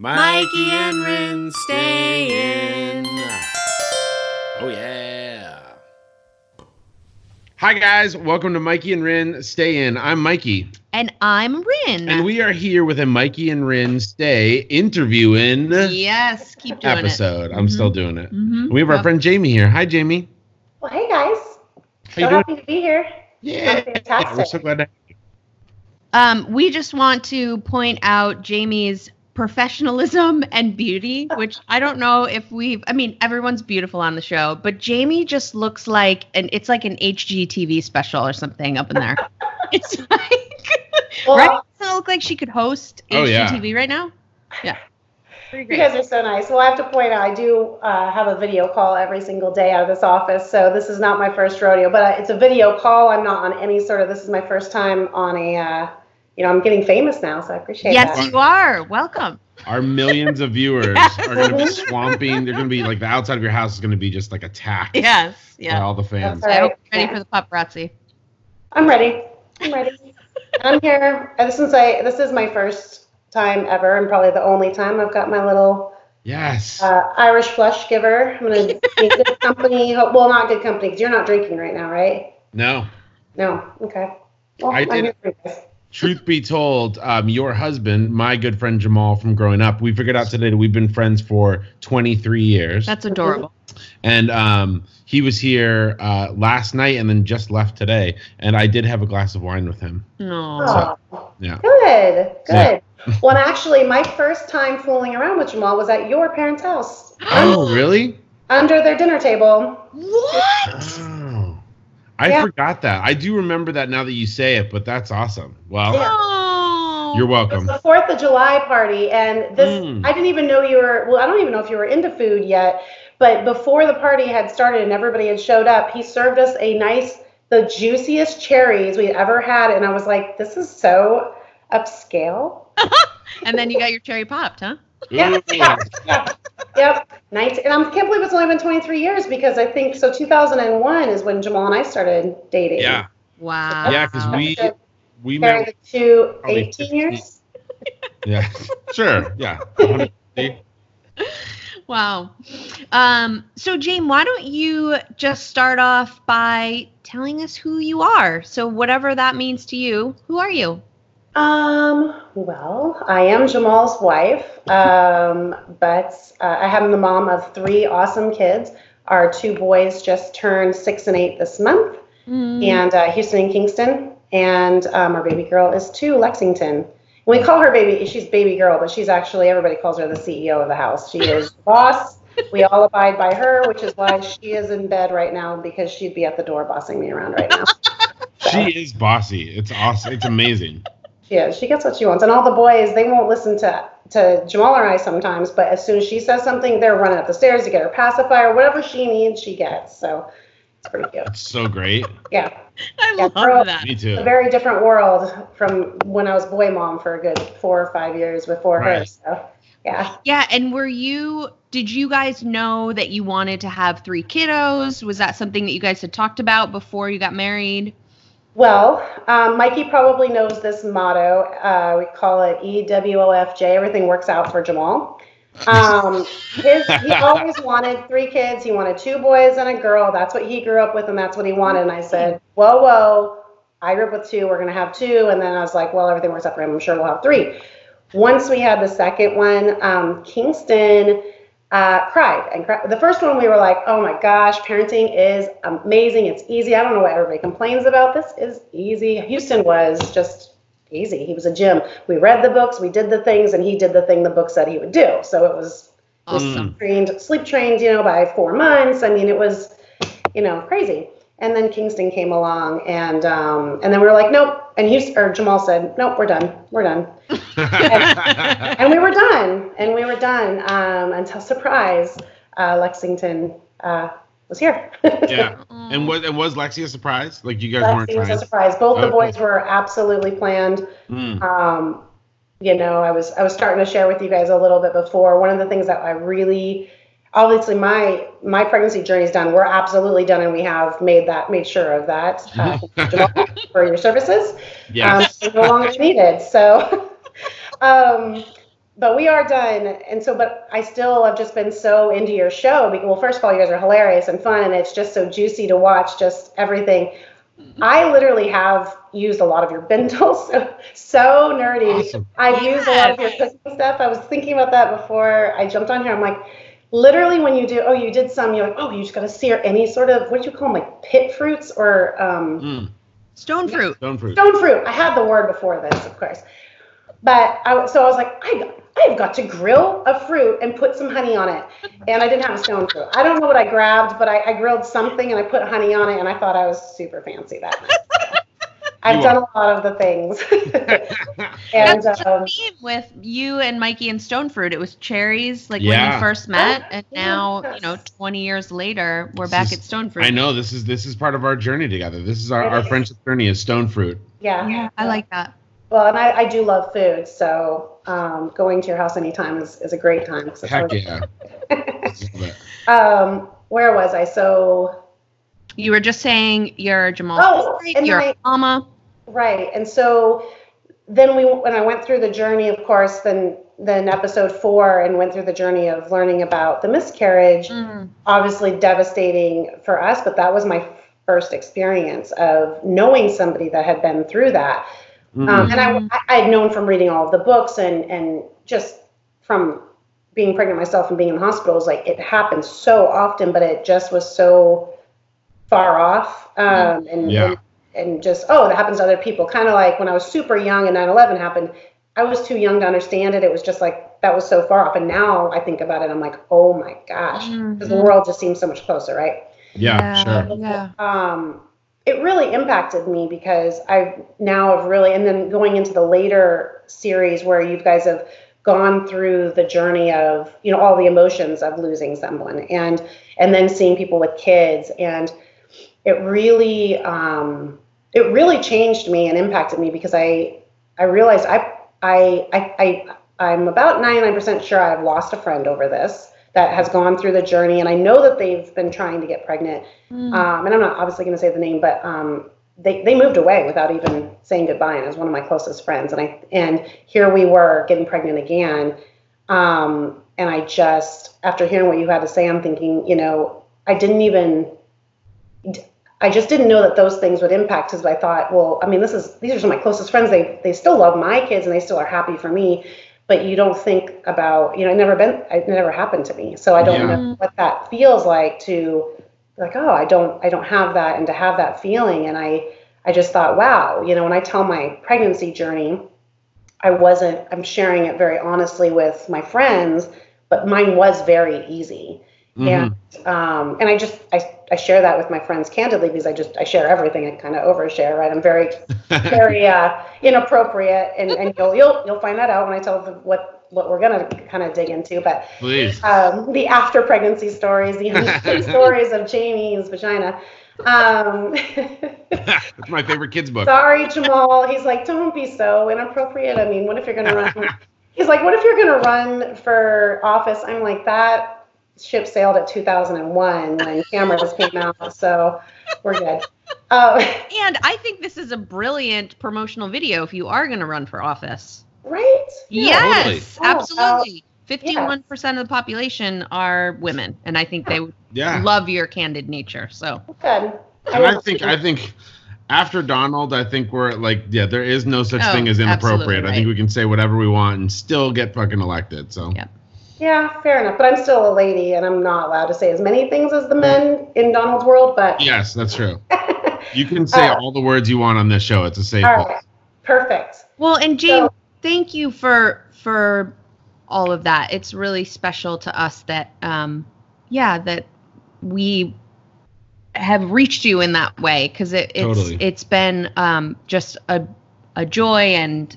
Mikey and Rin stay in. Oh, yeah. Hi, guys. Welcome to Mikey and Rin Stay In. I'm Mikey, And I'm Rin. and we are here with a Mikey and Rin Stay interviewing yes, keep doing episode. I'm Mhm. still doing it. it. Mhm. We have our friend Jamie here. Hi, Jamie. Well, hey guys. How So you doing? happy to be here. Yeah, fantastic. we're so glad to. have you. Um, we just want to point out Jamie's professionalism and beauty, which I don't know if we've. I mean, everyone's beautiful on the show, but Jamie just looks like, and it's like an HGTV special or something up in there. it's like, Well, right? Doesn't it look like she could host Oh, yeah. HGTV right now? Yeah. You guys are so nice. Well, I have to point out, I do uh, have a video call every single day out of this office, so this is not my first rodeo, but uh, it's a video call. I'm not on any sort of. This is my first time on a. Uh, you know, I'm getting famous now, so I appreciate it. yes, that. you are. Welcome. Our millions of viewers Yes. are going to be swamping. They're going to be like the outside of your house is going to be just like attacked Yes. by Yeah. all the fans. That's I right. hope you're ready for the paparazzi. I'm ready. I'm ready. I'm here. And since I this is my first time ever, and probably the only time I've got my little Yes. uh, Irish flush giver. I'm gonna be in good company. Well, not good company because you're not drinking right now, right? no. No. Okay. Well, I I'm did- here for you guys. Truth be told, um, your husband, my good friend Jamal from growing up, we figured out today that we've been friends for 23 years. That's adorable. and um, he was here uh, last night and then just left today. And I did have a glass of wine with him. No. Oh, Yeah. good, Yeah. good. well, actually, my first time fooling around with Jamal was at your parents' house, Oh, really? under their dinner table. What? I Yeah. forgot that. I do remember that now that you say it, but that's awesome. Well, Yeah. You're It was welcome. the Fourth of July party, and this Mm. I didn't even know you were. Well, I don't even know if you were into food yet. But before the party had started and everybody had showed up, he served us a nice, the juiciest cherries we ever had, and I was like, "This is so upscale." And then you got your cherry popped, huh? Yeah, yeah, yeah. Yep. 19, and I can't believe it's only been 23 years because I think so. 2001 is when Jamal and I started dating. Yeah. Wow. Yeah, because we we Carry met. the two Probably 18 years. Yeah. Sure. Yeah. Wow. Um, so Jane, why don't you just start off by telling us who you are? So whatever that means to you, who are you? Um, well, I am Jamal's wife, um, but uh, I am the mom of three awesome kids. Our two boys just turned six and eight this month, Mm. and uh, Houston and Kingston, and um, our baby girl is two, Lexington. We call her baby, she's baby girl, but she's actually, everybody calls her the CEO of the house. She is the boss. We all abide by her, which is why she is in bed right now because she'd be at the door bossing me around right now. She is bossy. It's awesome. It's amazing. She is. She gets what she wants. And all the boys, they won't listen to to Jamal or I sometimes, but as soon as she says something, they're running up the stairs to get her pacifier. Whatever she needs, she gets. So it's pretty cute. It's so great. Yeah. I Yeah, love girl. that. Me too. A very different world from when I was boy mom for a good four or five years before her. Right. So yeah. Yeah, and were you did you guys know that you wanted to have three kiddos? Was that something that you guys had talked about before you got married? Well, um, Mikey probably knows this motto. Uh, we call it E EWOFJ. Everything works out for Jamal. Um, his, he always wanted three kids. He wanted two boys and a girl. That's what he grew up with, and that's what he wanted. And I said, "Whoa, whoa! I grew up with two. We're gonna have two." And then I was like, "Well, everything works out for him. I'm sure we'll have three. Once we had the second one, um, Kingston uh, cried and cried. The first one, we were like, "Oh my gosh, parenting is amazing. It's easy. I don't know what everybody complains about. This is easy." Houston was just easy. He was a gym. We read the books, we did the things, and he did the thing the book said he would do. So it was Awesome. trained, sleep trained, you know, by four months. I mean, it was, you know, crazy. And then Kingston came along, and um, and then we were like, nope. And Houston or Jamal said, nope, we're done, we're done and we were done and we were done um, until surprise uh, lexington uh, was here yeah. And was and was Lexi a surprise? Like you guys weren't Lexi was a surprise both the Okay. boys were absolutely planned Mm. um, you know i was i was starting to share with you guys a little bit before one of the things that i really obviously my my pregnancy journey is done we're absolutely done and we have made that made sure of that uh, for your services Yes. um, no longer needed. So, um, but we are done. And so, but I still have just been so into your show. Because, well, first of all, you guys are hilarious and fun, and it's just so juicy to watch. Just everything. I literally have used a lot of your bindles, so, so nerdy. Awesome. I've used a lot of your cooking stuff. I was thinking about that before I jumped on here. I'm like, literally, when you do, oh, you did some, you're like, oh, you just got to sear any sort of, what do you call them, like pit fruits or um, Mm, Stone fruit. stone fruit. stone fruit. I had the word before this, of course. But I, so I was like, I, I've got to grill a fruit and put some honey on it. And I didn't have a stone fruit. I don't know what I grabbed, but I, I grilled something and I put honey on it and I thought I was super fancy that night. I've You done a lot of the things. and That's the um, theme with you and Mikey and Stone Fruit. It was cherries, like when Yeah. you first met, Oh, and now you know, 20 years later, we're This back is- at Stone Fruit. I know this is this is part of our journey together. This is our, It our is. friendship journey is stone fruit. yeah. Yeah, I like that. Well, and I, I do love food. So um, going to your house anytime is, is a great time. Heck yeah. Um, where was I? So You were just saying you're Jamal. Oh, Street, and you're mama. Right. And so then we when I went through the journey, of course, then then episode four and went through the journey of learning about the miscarriage, Mm. obviously devastating for us, but that was my first experience of knowing somebody that had been through that. Mhm. Um, and I, I had known from reading all of the books and, and just from being pregnant myself and being in hospitals, like it happens so often, but it just was so far off. Um, and, Yeah. and, and just, oh, that happens to other people. Kind of like when I was super young and 9 11 happened, I was too young to understand it. It was just like, that was so far off. And now I think about it, I'm like, oh my gosh, because the Mhm. world just seems so much closer, right? yeah, sure. Yeah. um, it really impacted me because I now have really, and then going into the later series where you guys have gone through the journey of, you know, all the emotions of losing someone and, and then seeing people with kids. And it really, um, it really changed me and impacted me because I, I realized I, I, I, I I'm about 99% sure I've lost a friend over this that has gone through the journey. And I know that they've been trying to get pregnant Mm. um, and I'm not obviously going to say the name, but um, they, they moved away without even saying goodbye. And it was one of my closest friends. And I and here we were getting pregnant again. Um, and I just after hearing what you had to say, I'm thinking, you know, I didn't even. I just didn't know that those things would impact because I thought, well, I mean, this is these are some of my closest friends. They they still love my kids and they still are happy for me, but you don't think about, you know, it never been, it never happened to me, so I don't Yeah. know what that feels like to like oh i don't i don't have that and to have that feeling and i i just thought wow you know when i tell my pregnancy journey i wasn't i'm sharing it very honestly with my friends but mine was very easy Mhm. and um and i just i i share that with my friends candidly because i just i share everything i kind of overshare right i'm very very uh inappropriate and and you'll you'll you'll find that out when i tell the, what what we're gonna kind of dig into but Please. um, the after pregnancy stories, the stories of Jamie's vagina. Um, That's my favorite kids book. sorry, Jamal. He's like, don't be so inappropriate. I mean, what if you're gonna run? He's like, what if you're gonna run for office? I'm like, that ship sailed at 2001 when cameras came out, so we're good. Uh, And I think this is a brilliant promotional video if you are going to run for office. right? yes, totally. Oh, absolutely. 51% of the population are women, and I think they would Yeah. love your candid nature. So, Good. And I think I think after Donald, I think we're like, yeah, there is no such Oh, thing as inappropriate. absolutely I think we can say whatever we want and still get fucking elected. So Yeah. Yeah, fair enough. But I'm still a lady, and I'm not allowed to say as many things as the men in Donald's world. But yes, that's true. You can say Uh, all the words you want on this show. It's a safe all place. right, perfect. well, and James, So- thank you for for all of that. It's really special to us that, um, yeah, that we have reached you in that way because it, it's Totally. it's been um, just a a joy and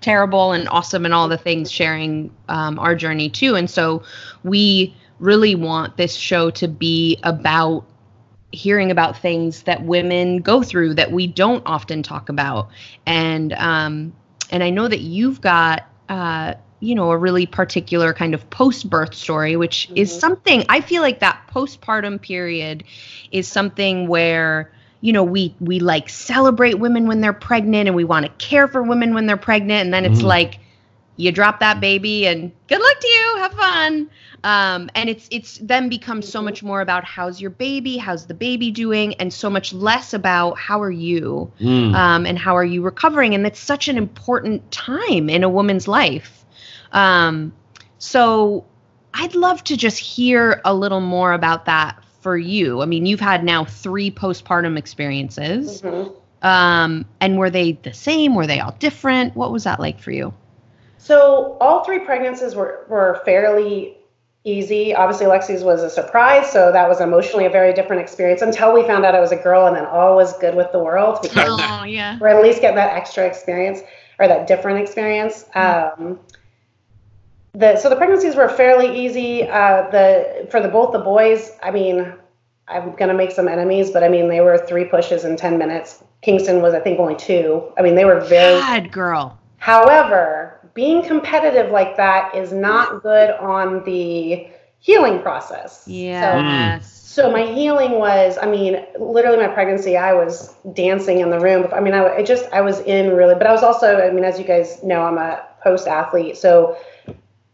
terrible and awesome and all the things sharing um, our journey too. And so we really want this show to be about hearing about things that women go through that we don't often talk about. And um, and I know that you've got uh, you know a really particular kind of post birth story, which is Mhm. something I feel like that postpartum period is something where you know we we like celebrate women when they're pregnant and we want to care for women when they're pregnant and then it's Mhm. like you drop that baby and good luck to you have fun um, and it's it's then becomes so much more about how's your baby how's the baby doing and so much less about how are you Mm. um, and how are you recovering and it's such an important time in a woman's life um, so i'd love to just hear a little more about that for you. I mean you've had now three postpartum experiences. Mhm. um, and were they the same? Were they all different? What was that like for you? So all three pregnancies were, were fairly easy. Obviously, Lexi's was a surprise, so that was emotionally a very different experience until we found out I was a girl, and then all was good with the world because oh yeah. we're at least getting that extra experience or that different experience. Um, the so the pregnancies were fairly easy. Uh, the for the both the boys, I mean, I'm gonna make some enemies, but I mean they were three pushes in ten minutes. Kingston was I think only two. I mean they were very God, girl However, being competitive like that is not good on the healing process. yes So, so my healing was, I mean, literally my pregnancy, I was dancing in the room. I mean, I, I just, I was in really, but I was also, I mean, as you guys know, I'm a post athlete. So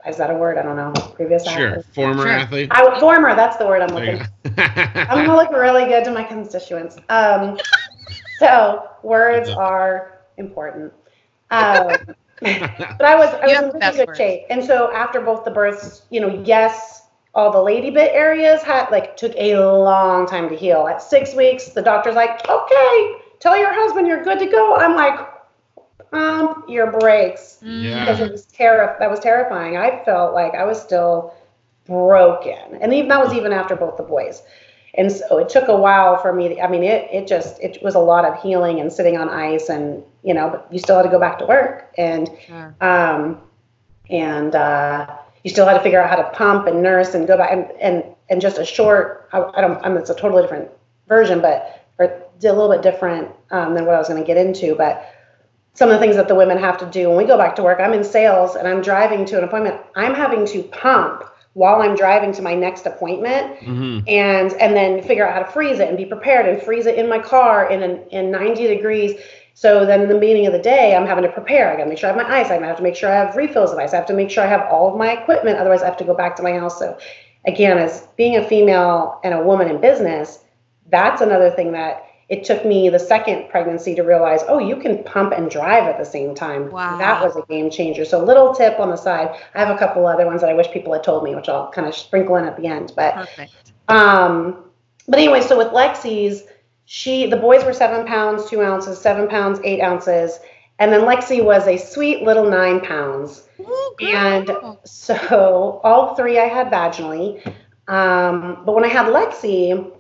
is that a word? I don't know. Previous Sure. athlete. Former Sure. athlete. I, former, that's the word I'm looking go. I'm gonna look really good to my constituents. Um, so words are important. Um, but I was I You was in really good words. shape, and so after both the births, you know, yes, all the lady bit areas had like took a long time to heal. At six weeks, the doctor's like, "Okay, tell your husband you're good to go." I'm like, "Pump your brakes." Yeah. because it was terri- that was terrifying. I felt like I was still broken, and even that was even after both the boys. And so it took a while for me. To, I mean, it it just it was a lot of healing and sitting on ice, and you know, but you still had to go back to work, and Sure. um, and uh, you still had to figure out how to pump and nurse and go back and and and just a short. I, I don't. I mean, it's a totally different version, but or a little bit different um, than what I was going to get into, but some of the things that the women have to do when we go back to work. I'm in sales and I'm driving to an appointment. I'm having to pump while I'm driving to my next appointment Mhm. and and then figure out how to freeze it and be prepared and freeze it in my car in an, in 90 degrees. So then in the beginning of the day, I'm having to prepare. I got to make sure I have my ice. I have to make sure I have refills of ice. I have to make sure I have all of my equipment. Otherwise, I have to go back to my house. So again, as being a female and a woman in business, that's another thing that it took me the second pregnancy to realize, oh, you can pump and drive at the same time. Wow. That was a game changer. So little tip on the side. I have a couple other ones that I wish people had told me, which I'll kind of sprinkle in at the end. But perfect um, but anyway, so with Lexi's, she the boys were seven pounds, two ounces, seven pounds, eight ounces, and then Lexi was a sweet little nine pounds. Ooh. And so all three I had vaginally. Um, but when I had Lexi,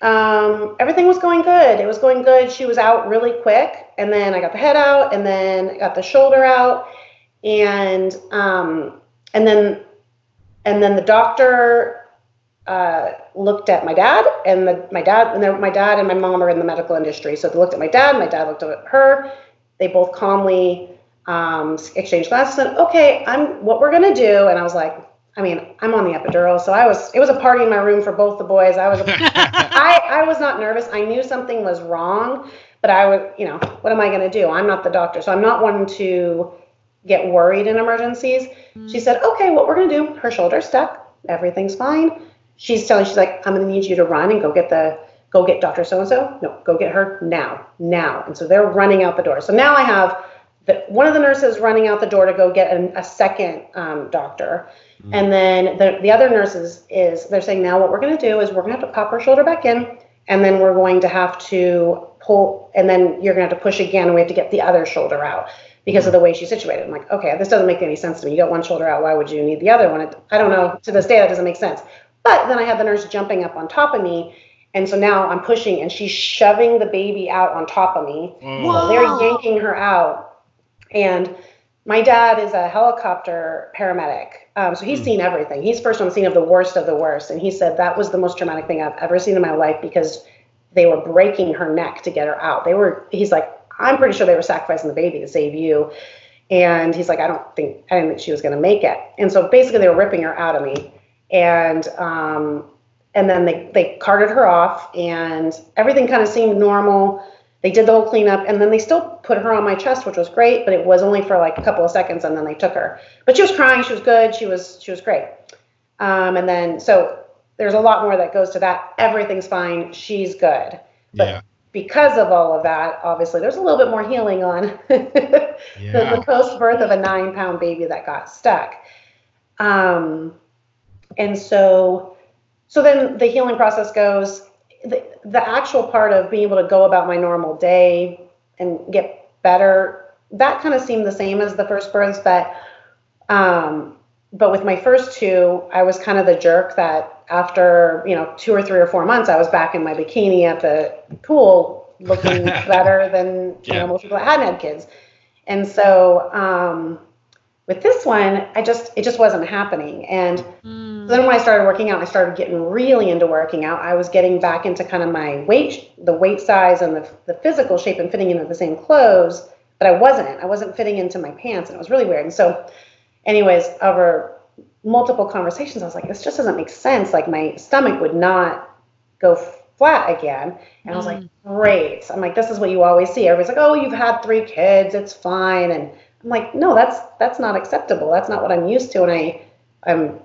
um, everything was going good. It was going good. She was out really quick, and then I got the head out, and then I got the shoulder out, and um, and then and then the doctor uh, looked at my dad, and the, my dad and then my dad and my mom are in the medical industry, so they looked at my dad. My dad looked at her. They both calmly um, exchanged glances and okay, I'm what we're gonna do. And I was like, I mean, I'm on the epidural, so I was. It was a party in my room for both the boys. I was. I I was not nervous. I knew something was wrong, but I was, you know, what am I gonna do? I'm not the doctor, so I'm not one to get worried in emergencies. She mm. said, okay, what we're gonna do? Her shoulder's stuck. Everything's fine. She's telling. She's like, I'm gonna need you to run and go get the go get Dr. So and so. No, go get her now, now. And so they're running out the door. So now I have the, one of the nurses running out the door to go get an, a second um, doctor. And then the, the other nurses is they're saying now what we're going to do is we're going to have to pop her shoulder back in, and then we're going to have to pull, and then you're going to have to push again, and we have to get the other shoulder out because of the way she's situated. I'm like, okay, this doesn't make any sense to me. You got one shoulder out, why would you need the other one? It, I don't know. To this day, that doesn't make sense. But then I had the nurse jumping up on top of me, and so now I'm pushing, and she's shoving the baby out on top of me. So they're yanking her out. And my dad is a helicopter paramedic. Um, so he's Hmm. seen everything. He's first on the scene of the worst of the worst. And he said that was the most traumatic thing I've ever seen in my life because they were breaking her neck to get her out. They were, he's like, I'm pretty sure they were sacrificing the baby to save you. And he's like, I don't think, I didn't think she was going to make it. And so basically they were ripping her out of me. And, um, and then they, they carted her off and everything kind of seemed normal. They did the whole cleanup and then they still put her on my chest which was great but it was only for like a couple of seconds and then they took her. But she was crying she was good she was she was great. Um, and then so there's a lot more that goes to that. Everything's fine she's good. But yeah. because of all of that obviously there's a little bit more healing on the, Yeah. the post birth of a nine pound baby that got stuck. Um, and so so then the healing process goes the, the actual part of being able to go about my normal day and get better that kind of seemed the same as the first births but um, but with my first two i was kind of the jerk that after you know two or three or four months i was back in my bikini at the pool looking better than you know most people that hadn't had kids. And so um, with this one i just it just wasn't happening. And Mm. Then when I started working out, I started getting really into working out. I was getting back into kind of my weight, the weight size and the, the physical shape and fitting into the same clothes, but I wasn't. I wasn't fitting into my pants and it was really weird. And so anyways, over multiple conversations, I was like, this just doesn't make sense. Like my stomach would not go flat again. And I was like, mm. great. I'm like, this is what you always see. Everybody's like, oh, you've had three kids. It's fine. And I'm like, no, that's, that's not acceptable. That's not what I'm used to. And I, I'm,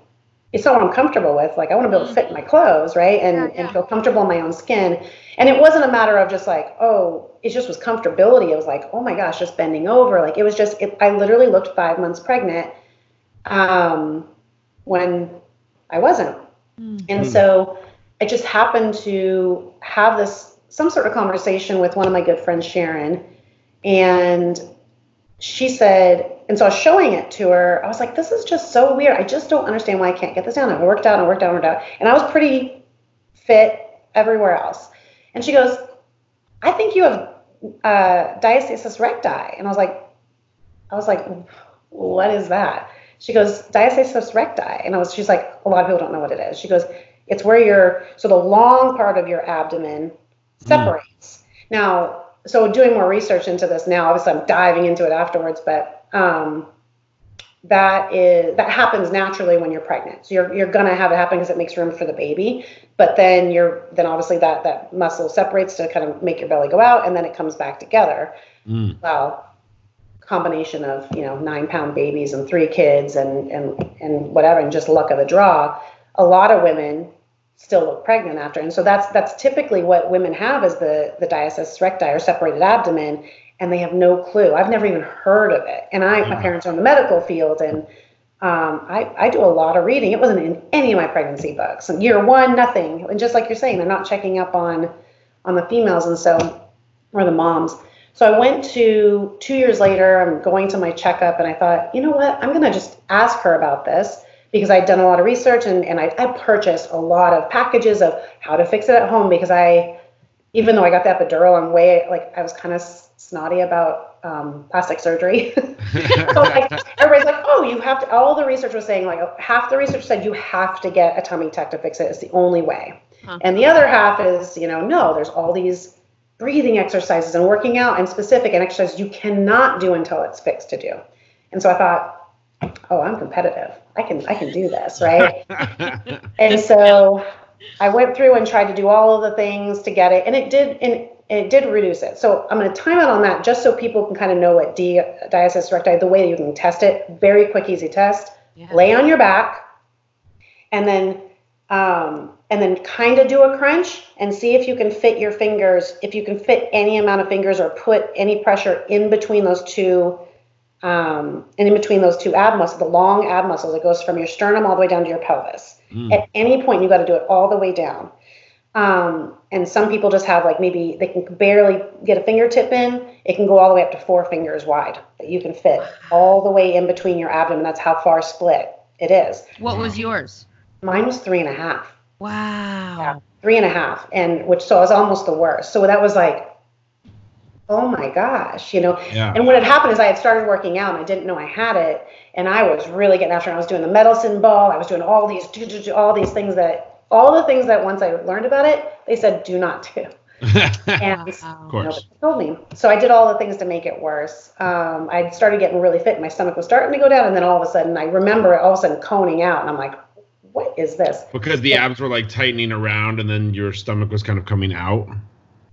it's not what I'm comfortable with. Like I want to be able to fit in my clothes, right? And Yeah, yeah. and feel comfortable in my own skin. And it wasn't a matter of just like, oh, it just was comfortability. It was like, oh my gosh, just bending over. Like it was just, it, I literally looked five months pregnant um, when I wasn't. Mm. And Mm. so I just happened to have this some sort of conversation with one of my good friends, Sharon, and she said, and so I was showing it to her. I was like, this is just so weird. I just don't understand why I can't get this down. I worked out and worked out and worked out, and I was pretty fit everywhere else. And she goes, I think you have uh, diastasis recti, and I was like, I was like, what is that? She goes, diastasis recti. And I was, she's like, a lot of people don't know what it is. She goes, it's where your, so the long part of your abdomen separates. Now, so doing more research into this now, obviously I'm diving into it afterwards, but um, that is, that happens naturally when you're pregnant. So you're, you're going to have it happen because it makes room for the baby. But then you're, then obviously that, that muscle separates to kind of make your belly go out and then it comes back together Mm. well combination of you know nine pound babies and three kids and and and whatever and just luck of the draw a lot of women still look pregnant after and so that's that's typically what women have is the the diastasis recti or separated abdomen and they have no clue i've never even heard of it and i my parents are in the medical field and um, I, I do a lot of reading. It wasn't in any of my pregnancy books. And year one, nothing. And just like you're saying, they're not checking up on on the females, and so or the moms. So I went to two years later, I'm going to my checkup, and I thought, you know what? I'm going to just ask her about this because I'd done a lot of research and, and I, I purchased a lot of packages of how to fix it at home because I, even though I got the epidural, I'm way, like, I was kind of snotty about um, plastic surgery. so like, everybody's like, oh, you have to, all the research was saying, like, half the research said you have to get a tummy tuck to fix it. It's the only way. Huh. And the other half is, you know, no, there's all these breathing exercises and working out and specific and exercises you cannot do until it's fixed to do. And so I thought, oh, I'm competitive. I can I can do this, right? and so I went through and tried to do all of the things to get it, and it did and it did reduce it. So I'm going to time out on that just so people can kind of know what D, diastasis recti, the way that you can test it. Very quick, easy test. Yeah. Lay on your back, and then um, and then kind of do a crunch and see if you can fit your fingers, if you can fit any amount of fingers or put any pressure in between those two, um, and in between those two ab muscles, the long ab muscles that goes from your sternum all the way down to your pelvis. Mm. At any point, you got to do it all the way down. Um, and some people just have like maybe they can barely get a fingertip in. It can go all the way up to four fingers wide that you can fit all the way in between your abdomen. That's how far split it is. What was yours? Mine was three and a half Wow. Yeah. three and a half and which so I was almost the worst so that was like oh my gosh you know yeah. and what had happened is i had started working out and i didn't know i had it and i was really getting after it i was doing the medicine ball i was doing all these all these things that all the things that once i learned about it they said do not do and Of course. Nobody told me. So I did all the things to make it worse. Um, I started getting really fit. My stomach was starting to go down, and then all of a sudden, I remember it all of a sudden coning out, and I'm like, "What is this?" because the abs were like tightening around and then your stomach was kind of coming out.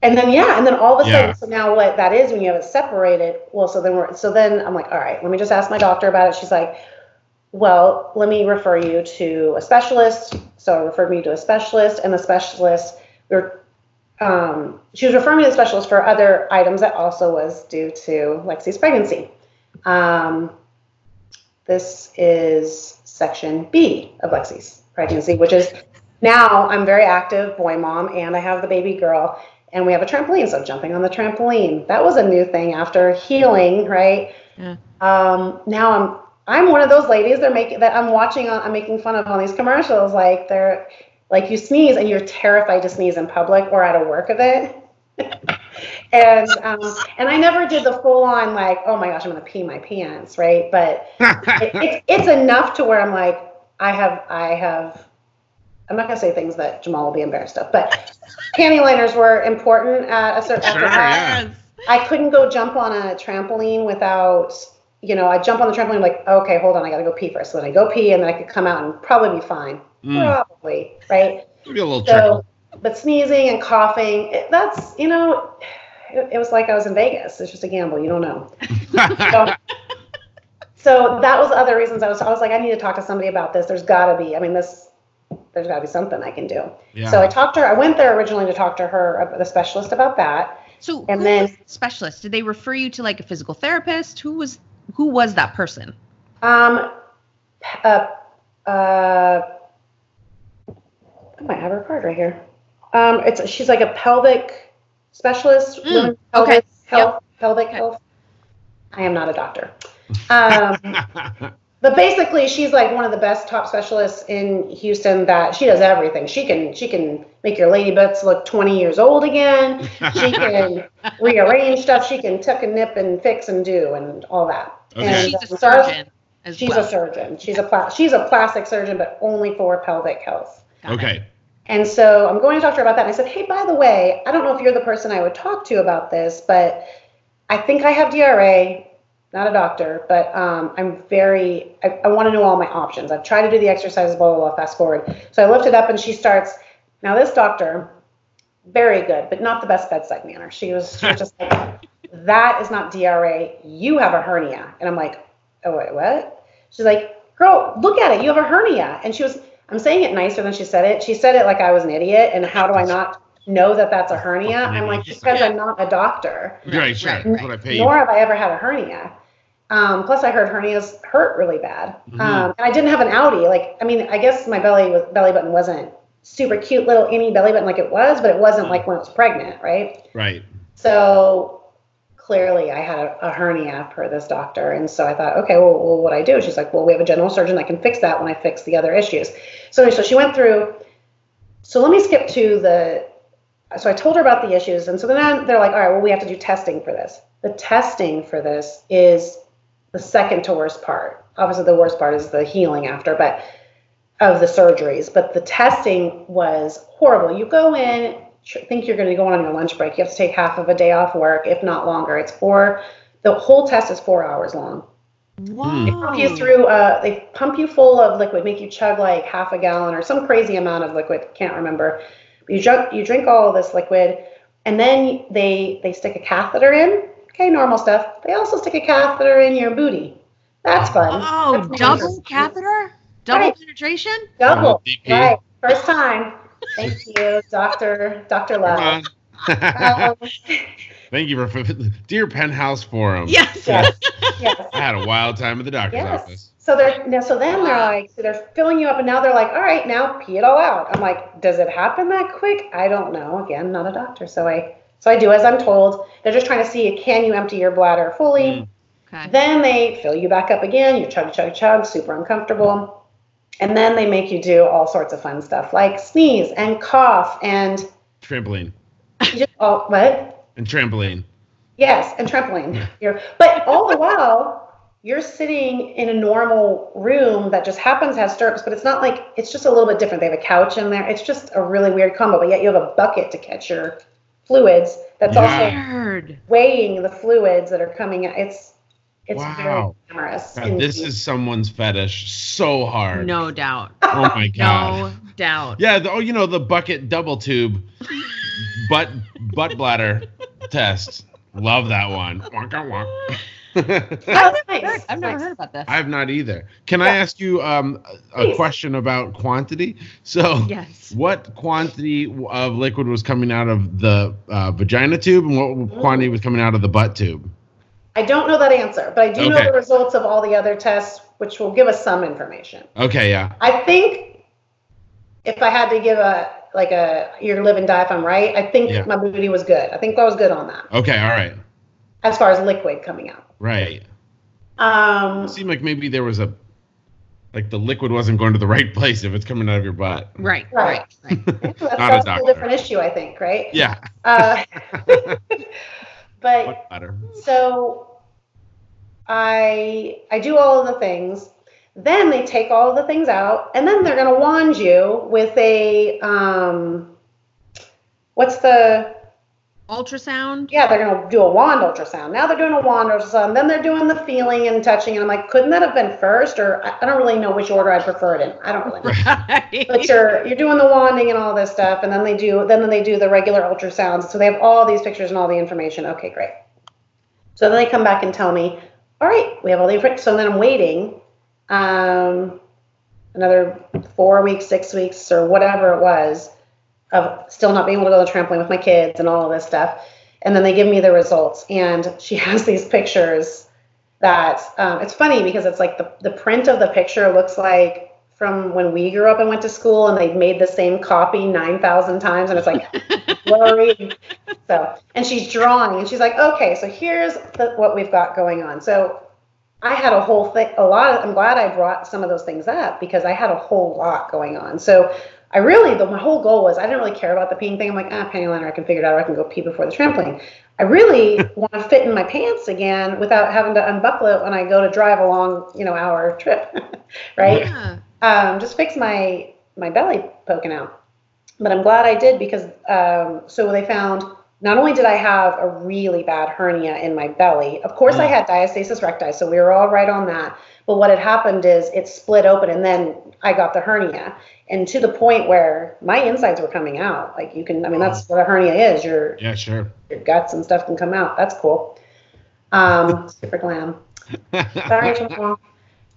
And then yeah, and then all of a sudden, Yeah. so now what that is when you have it separated. Well, so then we're so then I'm like, all right, let me just ask my doctor about it. She's like, well, let me refer you to a specialist. So I referred me to a specialist, and the specialist we were. Um, she was referring me to the specialist for other items that also was due to Lexi's pregnancy. Um, this is section B of Lexi's pregnancy, which is now I'm very active boy mom and I have the baby girl and we have a trampoline. So jumping on the trampoline, that was a new thing after healing, right? Yeah. Um, now I'm, I'm one of those ladies they're making that I'm watching on, I'm making fun of on these commercials. Like they're like you sneeze and you're terrified to sneeze in public or at a work event. and um, and I never did the full on like, oh my gosh, I'm gonna pee my pants, right? But it, it's it's enough to where I'm like, I have I have. I'm not gonna say things that Jamal will be embarrassed of, but panty liners were important at a certain. Sure, yeah. I couldn't go jump on a trampoline without, you know, I jump on the trampoline like, okay, hold on, I gotta go pee first. So then I go pee, and then I could come out and probably be fine. Mm. Probably, right? Maybe a little So, but sneezing and coughing, it, that's you know, it, it was like I was in Vegas. It's just a gamble. You don't know. So, so that was other reasons I was. I was like, I need to talk to somebody about this. There's got to be. I mean, this. There's got to be something I can do. yeah. So I talked to her. I went there originally to talk to her, uh, the specialist, about that. So And who then- was the specialist? Did they refer you to like a physical therapist? Who was who was that person? Um, uh, uh, I might have her card right here. Um, it's she's like a pelvic specialist, Mm, women's okay. pelvic health, pelvic Okay. health. I am not a doctor. Um, but basically, she's like one of the best top specialists in Houston. That she does everything. She can she can make your lady butts look 20 years old again. She can rearrange stuff. She can tuck and nip and fix and do and all that. Okay. And, She's a so I was- surgeon as She's well. a surgeon. She's a pla- she's a plastic surgeon, but only for pelvic health. Got it. okay. And so I'm going to talk to her about that. And I said, hey, by the way, I don't know if you're the person I would talk to about this, but I think I have DRA. Not a doctor, but um, I'm very. I, I want to know all my options. I've tried to do the exercises, blah blah blah. Fast forward. So I lift it up, and she starts. Now this doctor, very good, but not the best bedside manner. She was, she was just like, that is not DRA. You have a hernia. And I'm like, oh, wait, what? She's like, girl, look at it. You have a hernia. And she was, I'm saying it nicer than she said it. She said it like I was an idiot. And how do I not know that that's a hernia? I'm like, because I'm not a doctor. Right, sure. right, That's what I pay you. Nor have I ever had a hernia. Um, plus, I heard hernias hurt really bad. Mhm. Um, and I didn't have an outie. Like, I mean, I guess my belly was belly button wasn't super cute little any belly button like it was, but it wasn't like when I was pregnant, right? Right. So clearly, I had a, a hernia per this doctor, and so I thought, okay, well, well, what I do? She's like, well, we have a general surgeon that can fix that when I fix the other issues. So, so she went through. So let me skip to the. So I told her about the issues, and so then they're like, all right, well, we have to do testing for this. The testing for this is the second to worst part. Obviously, the worst part is the healing after, but of the surgeries. But the testing was horrible. You go in, think you're going to go on your lunch break. You have to take half of a day off work, if not longer. It's four. The whole test is four hours long. Whoa. They pump you through. Uh, they pump you full of liquid, make you chug like half a gallon or some crazy amount of liquid. Can't remember. But you drink. You drink all of this liquid, and then they they stick a catheter in. Okay, normal stuff. They also stick a catheter in your booty. That's fun. Oh, That's double nice. catheter? Double Right. penetration? Double. DP. Right. First time. Thank you, Doctor Doctor Love. Um, Thank you for dear Penthouse Forum. Yes. yes. Yes. I had a wild time at the doctor's Yes. office. So they're now, so then they're like, so they're filling you up, and now they're like, all right, now pee it all out. I'm like, does it happen that quick? I don't know. Again, not a doctor, so I so I do as I'm told. They're just trying to see can you empty your bladder fully. Mm. Okay. Then they fill you back up again. You chug, chug, chug, super uncomfortable. And then they make you do all sorts of fun stuff like sneeze and cough and Trampoline. just, oh, what? And trampoline. Yes, and trampoline. You're, but all the while, you're sitting in a normal room that just happens to have stirrups, but it's not like it's just a little bit different. They have a couch in there. It's just a really weird combo, but yet you have a bucket to catch your fluids that's Yeah. also Weird. weighing the fluids that are coming out. It's it's very glamorous. God, this is someone's fetish so hard. No doubt. Oh my god. No doubt. Yeah. The, oh, you know the bucket double tube. butt butt bladder test. Love that one. Wonka wonk. I've That's never, nice. heard, I've never Nice. heard about this. I have not either. Can I ask you um, a Please. question about quantity? So, yes. what quantity of liquid was coming out of the uh, vagina tube, and what quantity was coming out of the butt tube? I don't know that answer, but I do know the results of all the other tests, which will give us some information. Okay, yeah. I think if I had to give a like a your live and die if I'm right, I think Yeah. my booty was good. I think I was good on that Okay, all right, as far as liquid coming out. Right. Um, It seemed like maybe there was a like the liquid wasn't going to the right place if it's coming out of your butt. Right, Right. right, right. that's, Not a that's a doctor. different issue, I think, right? Yeah. Uh, but Butt so I I do all of the things. Then they take all of the things out, and then they're going to wand you with a um, what's the Ultrasound. yeah they're going to do a wand ultrasound. Now they're doing a wand ultrasound. Then they're doing the feeling and touching, and I'm like, couldn't that have been first? Or I don't really know which order I prefer it in. I don't really know. Right. but you're you're doing the wanding and all this stuff, and then they do then they do the regular ultrasounds. So they have all these pictures and all the information. Okay, great. So then they come back and tell me, all right, we have all the information. So then I'm waiting, um, another four weeks, six weeks, or whatever it was, of still not being able to go to the trampoline with my kids and all of this stuff. And then they give me the results, and she has these pictures that um, it's funny because it's like the, the print of the picture looks like from when we grew up and went to school and they made the same copy 9,000 times and it's like blurry. So, and she's drawing and she's like, okay, so here's the, what we've got going on. So I had a whole thing, a lot of, I'm glad I brought some of those things up because I had a whole lot going on. So I really, the, my whole goal was I didn't really care about the peeing thing. I'm like, ah, panty liner, I can figure it out. Or I can go pee before the trampoline. I really want to fit in my pants again without having to unbuckle it when I go to drive a long, you know, hour trip, right? Yeah. um, just fix my my belly poking out. But I'm glad I did because um, so they found not only did I have a really bad hernia in my belly, of course I Mm. had diastasis recti, so we were all right on that. But what had happened is it split open and then I got the hernia. And to the point where my insides were coming out. Like you can, I mean, that's what a hernia is. Your Yeah, sure. your guts and stuff can come out. That's cool. Um, super glam. Sorry,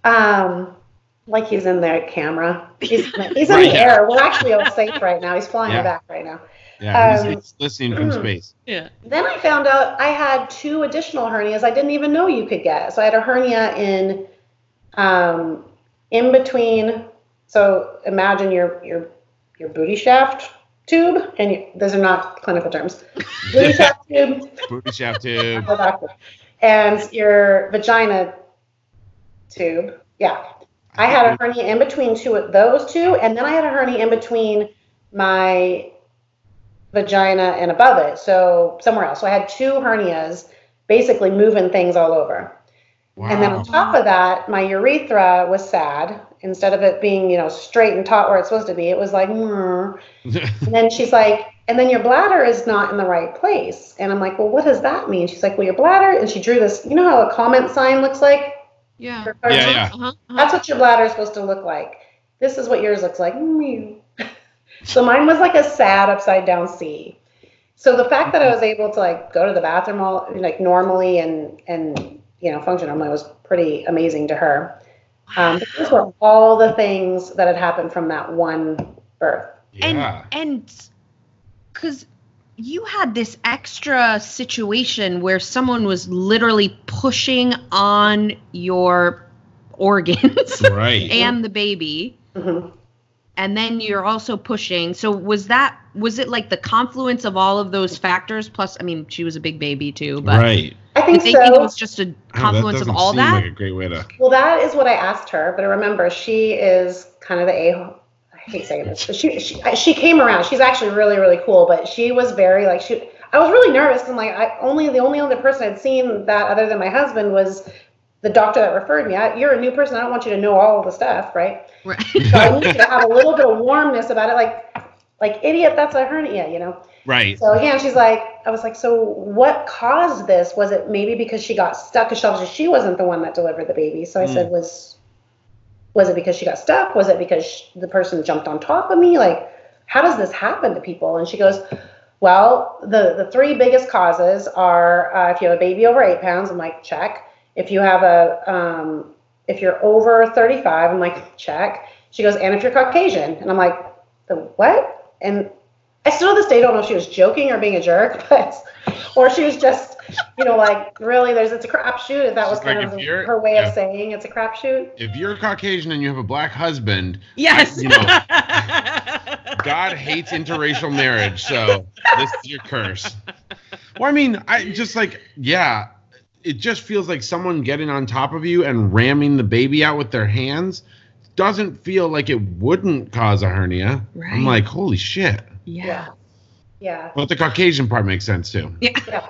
Um, like he's in the camera. He's, he's in Right, the yeah. air. We're actually all safe right now. He's flying Yeah. back right now. yeah, he's, Um, he's listening from mm. space. Yeah. Then I found out I had two additional hernias I didn't even know you could get. So I had a hernia in um, in between. So imagine your your your booty shaft tube, and you, those are not clinical terms. Booty shaft tube, Booty shaft tube. and your vagina tube. Yeah, I had a hernia in between two of those two, and then I had a hernia in between my vagina and above it, so somewhere else. So I had two hernias, basically moving things all over. Wow. And then on top of that, my urethra was sad. Instead of it being, you know, straight and taut where it's supposed to be, it was like, "Mm." and then she's like, and then your bladder is not in the right place. And I'm like, well, what does that mean? She's like, well, your bladder, and she drew this, you know how a comment sign looks like? Yeah. Yeah, yeah. Uh-huh. uh-huh. That's what your bladder is supposed to look like. This is what yours looks like. So mine was like a sad upside down C. So the fact that I was able to like go to the bathroom all like normally and and you know function normally was pretty amazing to her. Um, but those were all the things that had happened from that one birth. yeah. And and because you had this extra situation where someone was literally pushing on your organs right. and the baby Mhm. and then you're also pushing so was that was it like the confluence of all of those factors plus i mean she was a big baby too but right. I you think think it so. was just a Oh, that confluence of all seem that Like a great way to. Well, that is what I asked her, but remember, she is kind of the a. I hate saying this, but she she she came around. She's actually really really cool, but she was very like she. I was really nervous because like I only the only other person I'd seen that other than my husband was the doctor that referred me. I, you're a new person. I don't want you to know all the stuff, right? right So I need you to have a little bit of warmness about it, like like idiot, that's a hernia, you know. Right. So again, she's like, I was like, so what caused this? Was it maybe because she got stuck? Because she wasn't the one that delivered the baby. So I said, was was it because she got stuck? Was it because sh the person jumped on top of me? Like, how does this happen to people? And she goes, well, the, the three biggest causes are uh, if you have a baby over eight pounds, I'm like, check. If you have a, um, if you're over 35, I'm like, check. She goes, and if you're Caucasian. And I'm like, the what? And I still to this day don't know if she was joking or being a jerk, but, or she was just, you know, like, really, there's, it's a crapshoot. If that was kind like, of her way yeah. of saying it's a crapshoot. If you're Caucasian and you have a black husband, Yes. you know, God hates interracial marriage, so this is your curse. Well, I mean, I just like, yeah, it just feels like someone getting on top of you and ramming the baby out with their hands doesn't feel like it wouldn't cause a hernia. Right. I'm like, holy shit. Yeah. Yeah. But the Caucasian part makes sense too. Yeah.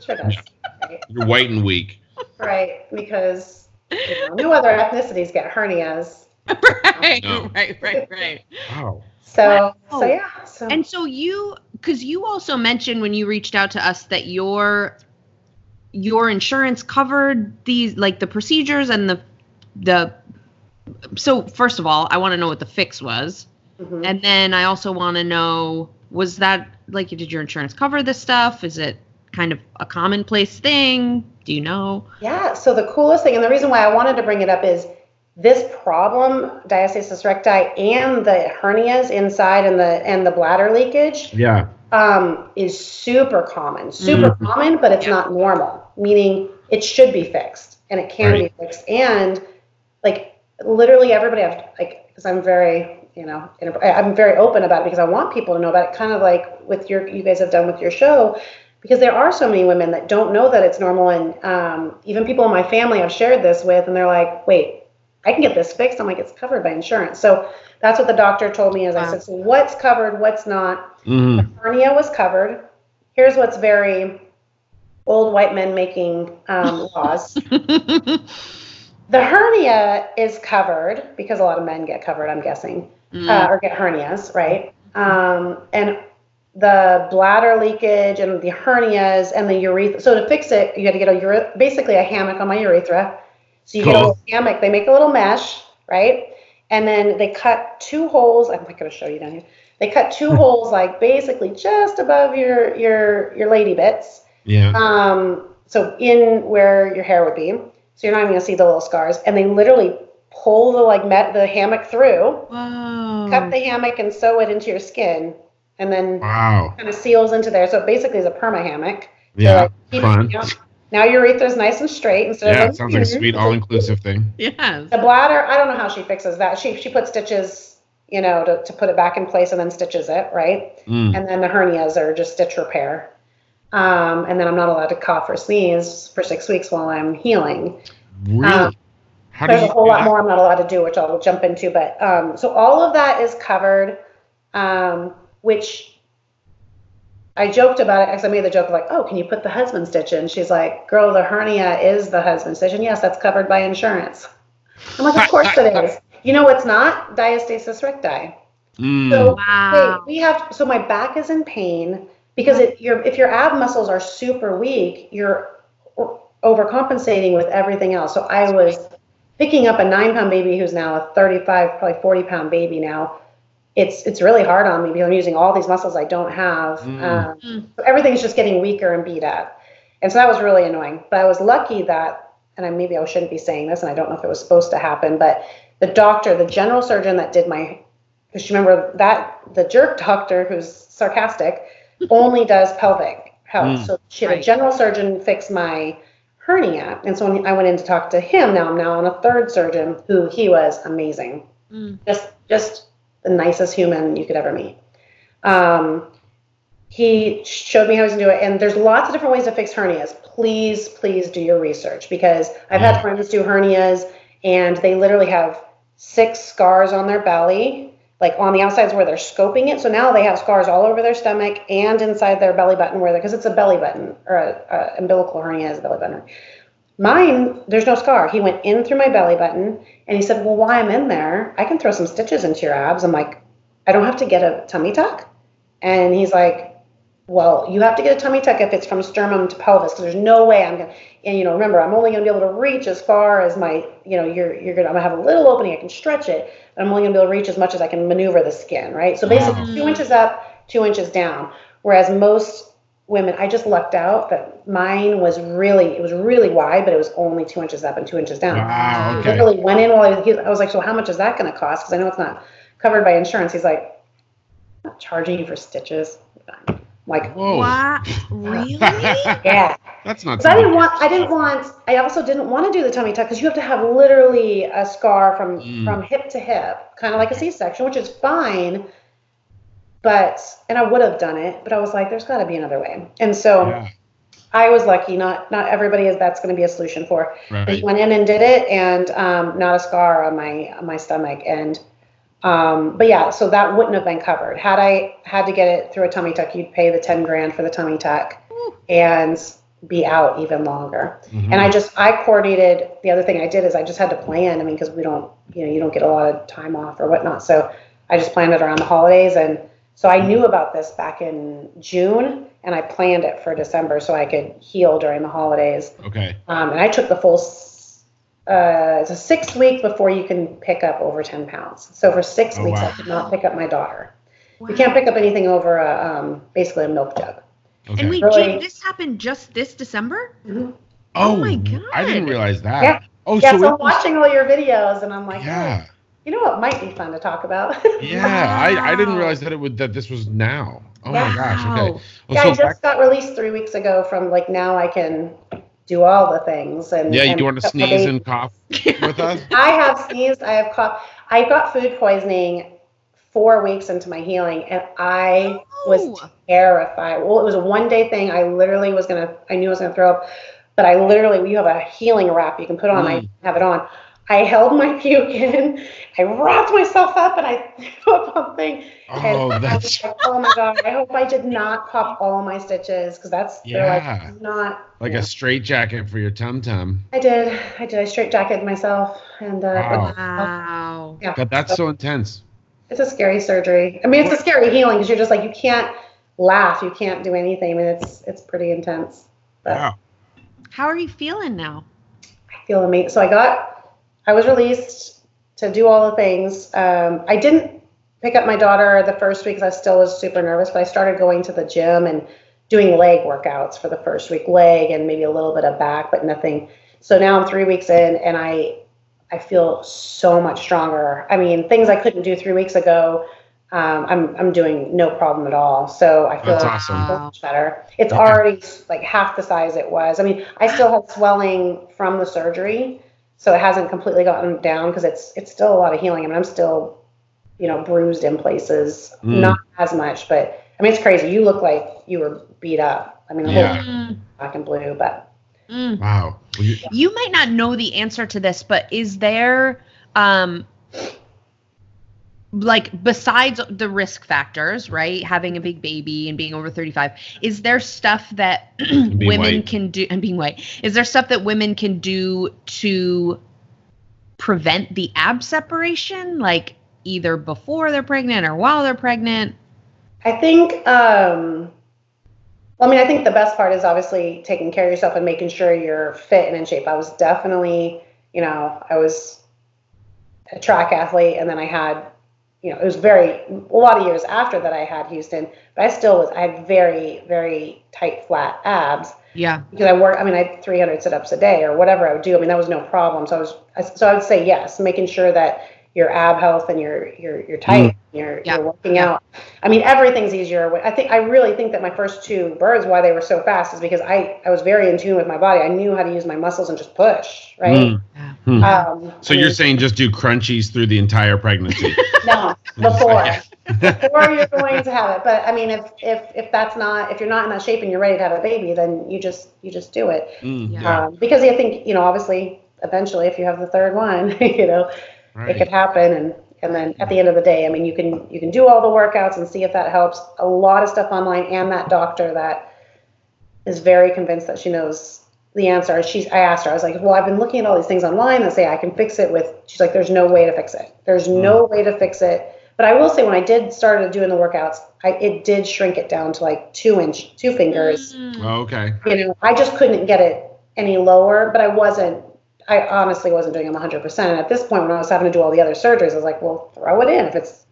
Sure does. Right. You're white and weak. Right. Because you know, no other ethnicities get hernias. right, No. right, right, right. Wow. So, Wow. so yeah. So And so you, because you also mentioned when you reached out to us that your your insurance covered these, like the procedures and the the. So first of all, I want to know what the fix was, mhm. and then I also want to know was that like did your insurance cover this stuff? Is it kind of a commonplace thing? Do you know? Yeah, so the coolest thing, and the reason why I wanted to bring it up is this problem, diastasis recti, and the hernias inside and the and the bladder leakage, Yeah. um, is super common. Super Mhm. common, but it's Yeah. not normal. Meaning it should be fixed, and it can Right. be fixed. And like literally everybody, I've like, because I'm very, you know, in a- I'm very open about it because I want people to know about it. Kind of like with your, you guys have done with your show, because there are so many women that don't know that it's normal, and um, even people in my family I've shared this with, and they're like, wait, I can get this fixed. I'm like, it's covered by insurance. So that's what the doctor told me. As I said, so what's covered, what's not hmm hernia was covered. Here's what's very old white men making um, laws. The hernia is covered because a lot of men get covered, I'm guessing, Mm. uh, or get hernias, right? Um, and the bladder leakage and the hernias and the urethra. So to fix it, you got to get a ure- basically a hammock on my urethra. So you get a little hammock. They make a little mesh, right? And then they cut two holes. I'm not going to show you down here. They cut two holes, like basically just above your your your lady bits. Yeah. Um, so in where your hair would be. So you're not even gonna see the little scars. And they literally pull the like met the hammock through, Wow. cut the hammock and sew it into your skin, and then Wow. kind of seals into there. So it basically is a perma hammock. So, Yeah. like, Fun. now your urethra is nice and straight instead Yeah. of It sounds like a sweet all inclusive thing. Yeah. the bladder, I don't know how she fixes that. She she puts stitches, you know, to, to put it back in place and then stitches it, right? Mm. and then the hernias are just stitch repair. Um, and then I'm not allowed to cough or sneeze for six weeks while I'm healing. Really? Um, How do There's you a whole do lot that? more I'm not allowed to do, which I'll jump into. But um, so all of that is covered, um, which I joked about it because I made the joke of like, oh, can you put the husband stitch in? She's like, girl, the hernia is the husband stitch. And yes, that's covered by insurance. I'm like, of course it is. You know what's not? Diastasis recti. Mm. So Wow. Wait, we have so my back is in pain because it, your if your ab muscles are super weak, you're overcompensating with everything else. So I was picking up a nine pound baby who's now a 35, probably 40 pound baby now. It's it's really hard on me because I'm using all these muscles I don't have. Mm. Um, Mm. so everything's just getting weaker and beat up. And so that was really annoying. But I was lucky that, and I, maybe I shouldn't be saying this, and I don't know if it was supposed to happen, but the doctor, the general surgeon that did my because you remember that the jerk doctor who's sarcastic only does pelvic health. Mm. So she had a general surgeon fix my hernia. And so when I went in to talk to him, now I'm now on a third surgeon who he was amazing. Mm. Just just the nicest human you could ever meet. Um, he showed me how he's gonna do it, and there's lots of different ways to fix hernias. Please, please do your research because I've had friends do hernias, and they literally have six scars on their belly, like on the outsides where they're scoping it. So now they have scars all over their stomach and inside their belly button, where because it's a belly button or a, a umbilical hernia is a belly button. Mine, there's no scar. He went in through my belly button and he said, Well, while I'm in there, I can throw some stitches into your abs. I'm like, I don't have to get a tummy tuck. And he's like, Well, you have to get a tummy tuck if it's from sternum to pelvis, because there's no way I'm gonna and you know, remember, I'm only gonna be able to reach as far as my, you know, you're you're I'm gonna have a little opening, I can stretch it, I'm only gonna be able to reach as much as I can maneuver the skin, right? So basically two inches up, two inches down. Whereas most women, I just lucked out that mine was really, it was really wide, but it was only two inches up and two inches down. Wow. I literally went in while I was, I was like, so how much is that going to cost? Because I know it's not covered by insurance. He's like, I'm not charging you for stitches. I'm like, Whoa. Wow. Really? yeah. That's not. Because I didn't want, I didn't want, I also didn't want to do the tummy tuck because you have to have literally a scar from Mm. from hip to hip, kind of like a C-section, which is fine. But and I would have done it, but I was like, there's got to be another way. And so Yeah. I was lucky. Not not everybody is that's going to be a solution for. I Right. went in and did it, and um, not a scar on my on my stomach. And um, but yeah, so that wouldn't have been covered. Had I had to get it through a tummy tuck, you'd pay the ten grand for the tummy tuck, and be out even longer. Mhm. And I just I coordinated. The other thing I did is I just had to plan. I mean, because we don't, you know, you don't get a lot of time off or whatnot. So I just planned it around the holidays, and so I knew about this back in June, and I planned it for December so I could heal during the holidays. Okay. Um, and I took the full. S- Uh, it's a six week before you can pick up over 10 pounds. So for six Oh, weeks, wow. I could not pick up my daughter. You can't pick up anything over a, um, basically a milk jug. Okay. And wait, Really? Jane, this happened just this December? oh, oh my God. I didn't realize that. Yeah. Oh, yeah, so, so I'm was- watching all your videos, and I'm like, oh, yeah, you know what might be fun to talk about? yeah. I, I didn't realize that it would that this was now. Oh Yeah. my gosh. Okay. Wow. Oh, yeah, so I just back- got released three weeks ago from like now I can do all the things. And yeah, you and do want to pick up my sneeze baby. and cough with us? I have sneezed. I have coughed. I got food poisoning four weeks into my healing, and I was Oh. terrified. Well, it was a one day thing. I literally was gonna. I knew I was gonna throw up, but I literally. You have a healing wrap you can put on. I Mm. have it on. I held my puke in. I wrapped myself up, and I threw up on thing. And Oh, I was that's like, oh my god! I hope I did not pop all my stitches because that's Yeah. like not. like a straight jacket for your tum tum. I did. I did. I straight jacketed myself, and uh, Wow. Wow. yeah. But that's so intense. It's a scary surgery. I mean, it's a scary healing because you're just like you can't laugh, you can't do anything. I mean, it's it's pretty intense. But Wow. How are you feeling now? I feel amazing. So I got, I was released to do all the things. Um, I didn't pick up my daughter the first week because I still was super nervous, but I started going to the gym and doing leg workouts for the first week, leg and maybe a little bit of back, but nothing. So now I'm three weeks in and I, I feel so much stronger. I mean, things I couldn't do three weeks ago, um, I'm, I'm doing no problem at all. So I feel That's awesome. so much better. It's Yeah. already like half the size it was. I mean, I still have swelling from the surgery, so it hasn't completely gotten down because it's it's still a lot of healing. I mean, I'm still, you know, bruised in places, Mm. not as much, but I mean, it's crazy. You look like you were beat up. I mean, the Yeah. whole Mm, black and blue, but mm. Wow. Well, you- You might not know the answer to this, but is there um like besides the risk factors, right? Having a big baby and being over 35, is there stuff that women white. can do and being white? Is there stuff that women can do to prevent the ab separation like either before they're pregnant or while they're pregnant? I think. um well, I mean, I think the best part is obviously taking care of yourself and making sure you're fit and in shape. I was definitely, you know, I was a track athlete, and then I had, you know, it was very a lot of years after that I had Houston, but I still was. I had very, very tight, flat abs Yeah. because I work. I mean, I had 300 sit-ups a day or whatever I would do. I mean, that was no problem. So I was. So I would say yes, making sure that your ab health and your your you're tight, you're Yeah. you're working out. I mean, everything's easier. I think I really think that my first two birds, why they were so fast, is because I I was very in tune with my body. I knew how to use my muscles and just push, right? Mm. Yeah. Hmm. Um, So you're saying just do crunchies through the entire pregnancy? no before before you're going to have it. But I mean, if if if that's not if you're not in that shape and you're ready to have a baby, then you just you just do it. Mm, Yeah. yeah. Um, because I think you know, obviously, eventually, if you have the third one, you know, it could happen and and then at the end of the day i mean you can you can do all the workouts and see if that helps a lot of stuff online and that doctor that is very convinced that she knows the answer she's i asked her i was like well i've been looking at all these things online that say i can fix it with she's like there's no way to fix it there's no way to fix it but i will say when i did started doing the workouts i it did shrink it down to like two inch two fingers Mm. Oh, okay. you know, I just couldn't get it any lower, but I wasn't, I honestly wasn't doing them 100%. And at this point, when I was having to do all the other surgeries, I was like, well, throw it in. If it's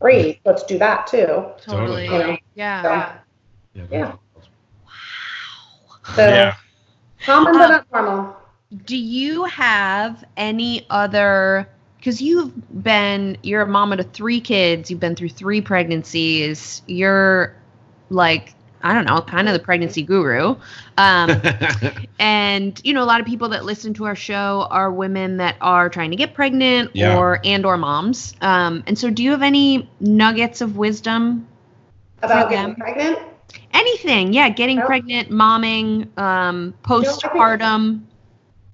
free, let's do that too. Totally. You know, Yeah. So- Yeah. So Yeah. Common but Um, not normal. Do you have any other? Because you've been, you're a mama to three kids. You've been through three pregnancies. You're like, I don't know, kind of the pregnancy guru. Um, and you know, a lot of people that listen to our show are women that are trying to get pregnant Yeah. or and or moms. Um, and so, do you have any nuggets of wisdom? About getting them. pregnant? Anything? Yeah, getting No. pregnant, momming, um, postpartum.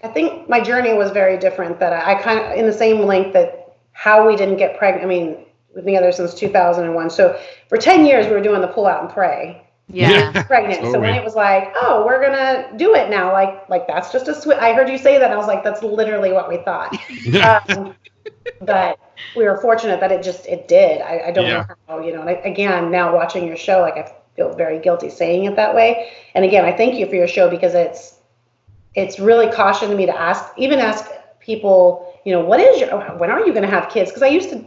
I think my journey was very different. That I, I kind of in the same link that how we didn't get pregnant. I mean, we've been together since 2001. So for 10 years we were doing the pull out and pray. yeah. Pregnant. So when it was like, oh, we're gonna do it now, like like that's just a sweet. I heard you say that. And I was like, that's literally what we thought. um, but we were fortunate that it just it did. I, I don't Yeah. know how you know. And I, again, now watching your show, like I feel very guilty saying it that way. And again, I thank you for your show because it's it's really cautioned me to ask, even ask people, you know, what is your when are you going to have kids? Because I used to.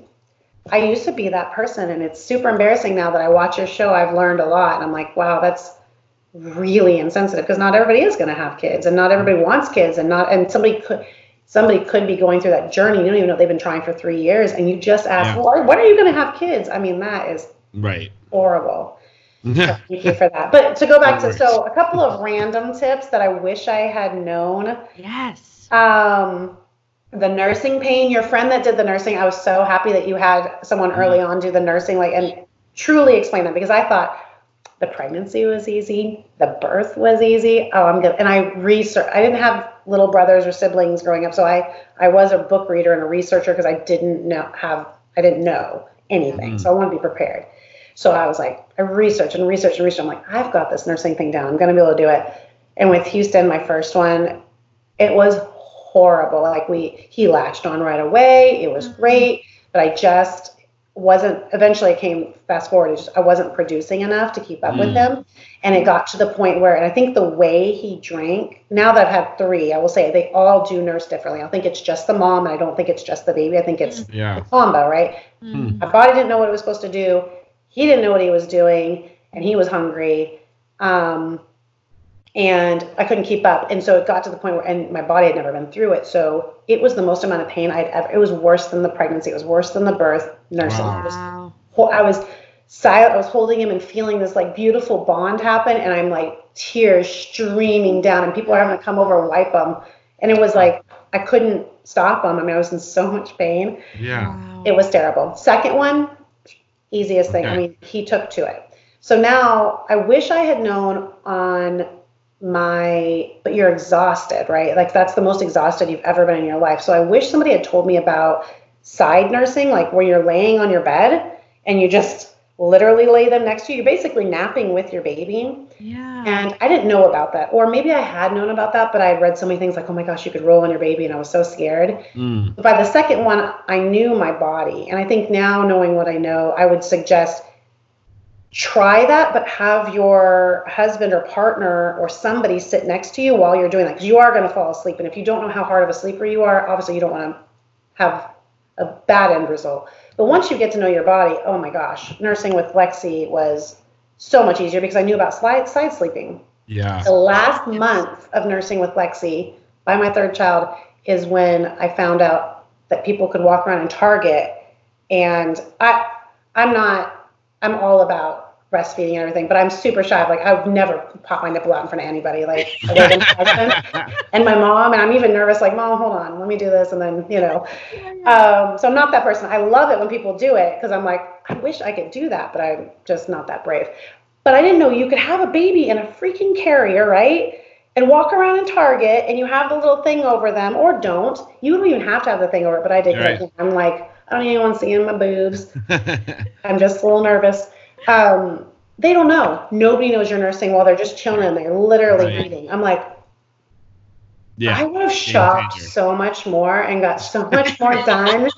I used to be that person, and it's super embarrassing now that I watch your show. I've learned a lot, and I'm like, wow, that's really insensitive because not everybody is going to have kids, and not everybody wants kids, and not and somebody could somebody could be going through that journey. You don't even know they've been trying for three years, and you just ask, Yeah. well, when are you going to have kids? I mean, that is right. horrible. So thank you for that. But to go back to so a couple of random tips that I wish I had known. Yes. Um, the nursing pain. Your friend that did the nursing, I was so happy that you had someone early on do the nursing, like and truly explain that because I thought the pregnancy was easy, the birth was easy. Oh, I'm good. And I research. I didn't have little brothers or siblings growing up, so I I was a book reader and a researcher because I didn't know have I didn't know anything, so I want to be prepared. So I was like, I researched and researched and researched. I'm like, I've got this nursing thing down. I'm gonna be able to do it. And with Houston, my first one, it was horrible. Like we, he latched on right away. It was great, but I just wasn't. Eventually, it came fast forward. It just, I wasn't producing enough to keep up with Mm. him, and it got to the point where, and I think the way he drank. Now that I've had three, I will say they all do nurse differently. I think it's just the mom, and I don't think it's just the baby. I think it's Yeah. a combo, right? Mm. My body didn't know what it was supposed to do. He didn't know what he was doing, and he was hungry. Um, and I couldn't keep up. And so it got to the point where, and my body had never been through it. So it was the most amount of pain I'd ever, it was worse than the pregnancy. It was worse than the birth nursing. Wow. Was I was silent. I was holding him and feeling this like beautiful bond happen. And I'm like tears streaming down and people are having to come over and wipe them. And it was like, I couldn't stop them. I mean, I was in so much pain. Yeah. Wow. It was terrible. Second one, easiest thing. I mean, he took to it. So now I wish I had known on my, but you're exhausted, right? Like that's the most exhausted you've ever been in your life. So I wish somebody had told me about side nursing, like where you're laying on your bed and you just literally lay them next to you. You're basically napping with your baby. Yeah. And I didn't know about that. Or maybe I had known about that, but I had read so many things like, oh my gosh, you could roll on your baby. And I was so scared Mm. by the second one, I knew my body. And I think now, knowing what I know, I would suggest try that, but have your husband or partner or somebody sit next to you while you're doing that because you are going to fall asleep. And if you don't know how hard of a sleeper you are, obviously you don't want to have a bad end result. But once you get to know your body, oh my gosh, nursing with Lexi was so much easier because I knew about slide, side sleeping. Yeah. The last month of nursing with Lexi by my third child is when I found out that people could walk around in Target. And I, I'm not, I'm all about breastfeeding and everything, but I'm super shy. Like I would never pop my nipple out in front of anybody. Like other than my husband and my mom. And I'm even nervous. Like, mom, hold on, let me do this. And then you know, um, so I'm not that person. I love it when people do it because I'm like, I wish I could do that, but I'm just not that brave. But I didn't know you could have a baby in a freaking carrier, right? And walk around in Target and you have the little thing over them, or don't. You don't even have to have the thing over it, but I did. Right. I'm like, I don't even want to see my boobs. I'm just a little nervous. Um, they don't know. Nobody knows you're nursing while they're just chilling They're literally Right. eating. I'm like, I would have shopped so much more and got so much more done.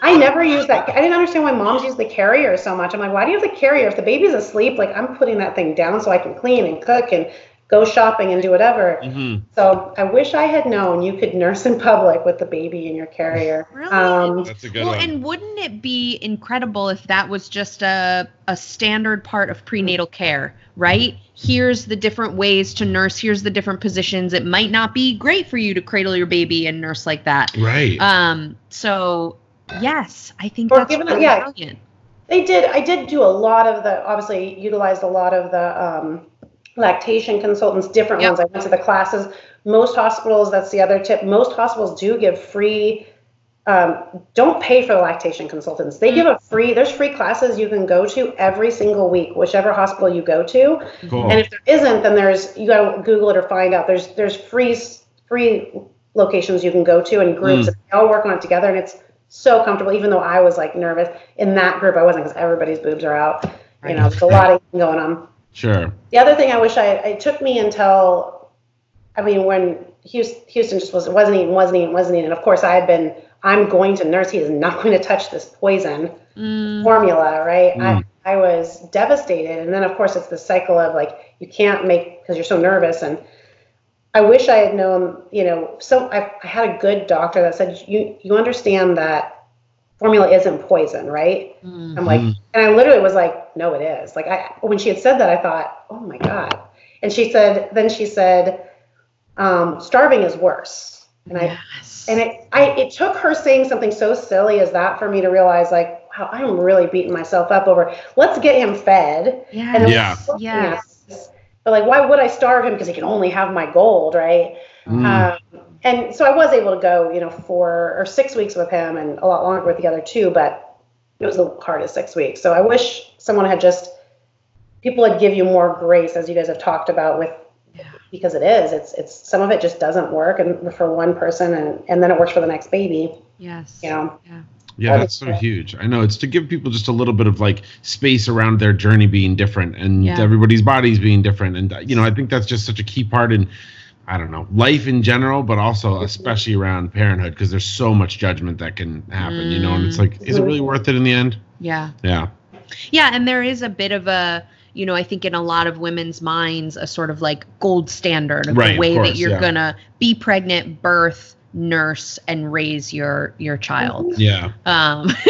I never used that. I didn't understand why moms use the carrier so much. I'm like, why do you have the carrier? If the baby's asleep, like I'm putting that thing down so I can clean and cook and go shopping and do whatever. Mhm. So I wish I had known you could nurse in public with the baby in your carrier. Really? Um, That's a good Well, one. and wouldn't it be incredible if that was just a, a standard part of prenatal care, right? Here's the different ways to nurse, here's the different positions. It might not be great for you to cradle your baby and nurse like that. right. Um, so yes, I think Or that's given- really yeah. brilliant. They did. I did do a lot of the. Obviously, utilized a lot of the um, lactation consultants, different Yep. ones. I went to the classes. Most hospitals. That's the other tip. Most hospitals do give free. Um, don't pay for the lactation consultants. They give a free. There's free classes you can go to every single week, whichever hospital you go to. cool. And if there isn't, then there's you got to Google it or find out. There's there's free free locations you can go to and groups. Mm. And they all work on it together, and it's so comfortable. Even though I was like nervous in that group, I wasn't because everybody's boobs are out. You know, there's a lot of going on. Sure. The other thing I wish I it took me until, I mean, when Houston, Houston just was wasn't eating, wasn't eating, wasn't eating. And of course, I had been. I'm going to nurse. He is not going to touch this poison Mm, formula, right? Mm. I, I was devastated. And then, of course, it's the cycle of like, you can't make, because you're so nervous. And I wish I had known, you know, so I, I had a good doctor that said, you, you understand that formula isn't poison, right? mm. I'm like, Mm. and I literally was like, no, it is. Like, I, when she had said that, I thought, oh my God. And she said, then she said, um, starving is worse. And I, yes. and it, I, it took her saying something so silly as that for me to realize, like, wow, I'm really beating myself up over. Let's get him fed. yes. And Yeah. Yes. But like, why would I starve him? Because he can only have my gold, right? Mm. Um, and so I was able to go, you know, four or six weeks with him, and a lot longer with the other two. But it was the hardest six weeks. So I wish someone had just people would give you more grace, as you guys have talked about with Yeah. because it is. It's it's some of it just doesn't work, and for one person, and and then it works for the next baby. Yes. You know. Yeah, that's so huge. I know it's to give people just a little bit of like space around their journey being different and Yeah. everybody's bodies being different. And, you know, I think that's just such a key part in, I don't know, life in general, but also especially around parenthood because there's so much judgment that can happen, you know, and it's like, is it really worth it in the end? Yeah. Yeah. Yeah, and there is a bit of a, you know, I think in a lot of women's minds, a sort of like gold standard of Right, the of way course, that you're yeah. gonna be pregnant, birth, nurse, and raise your your child. Yeah. Um,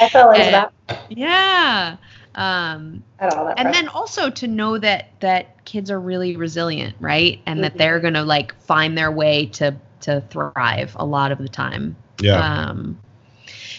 I fell into And- that yeah. Um, at all. That and pressure. then also to know that that kids are really resilient, right? And that Mhm. they're gonna like find their way to to thrive a lot of the time. Yeah. Um,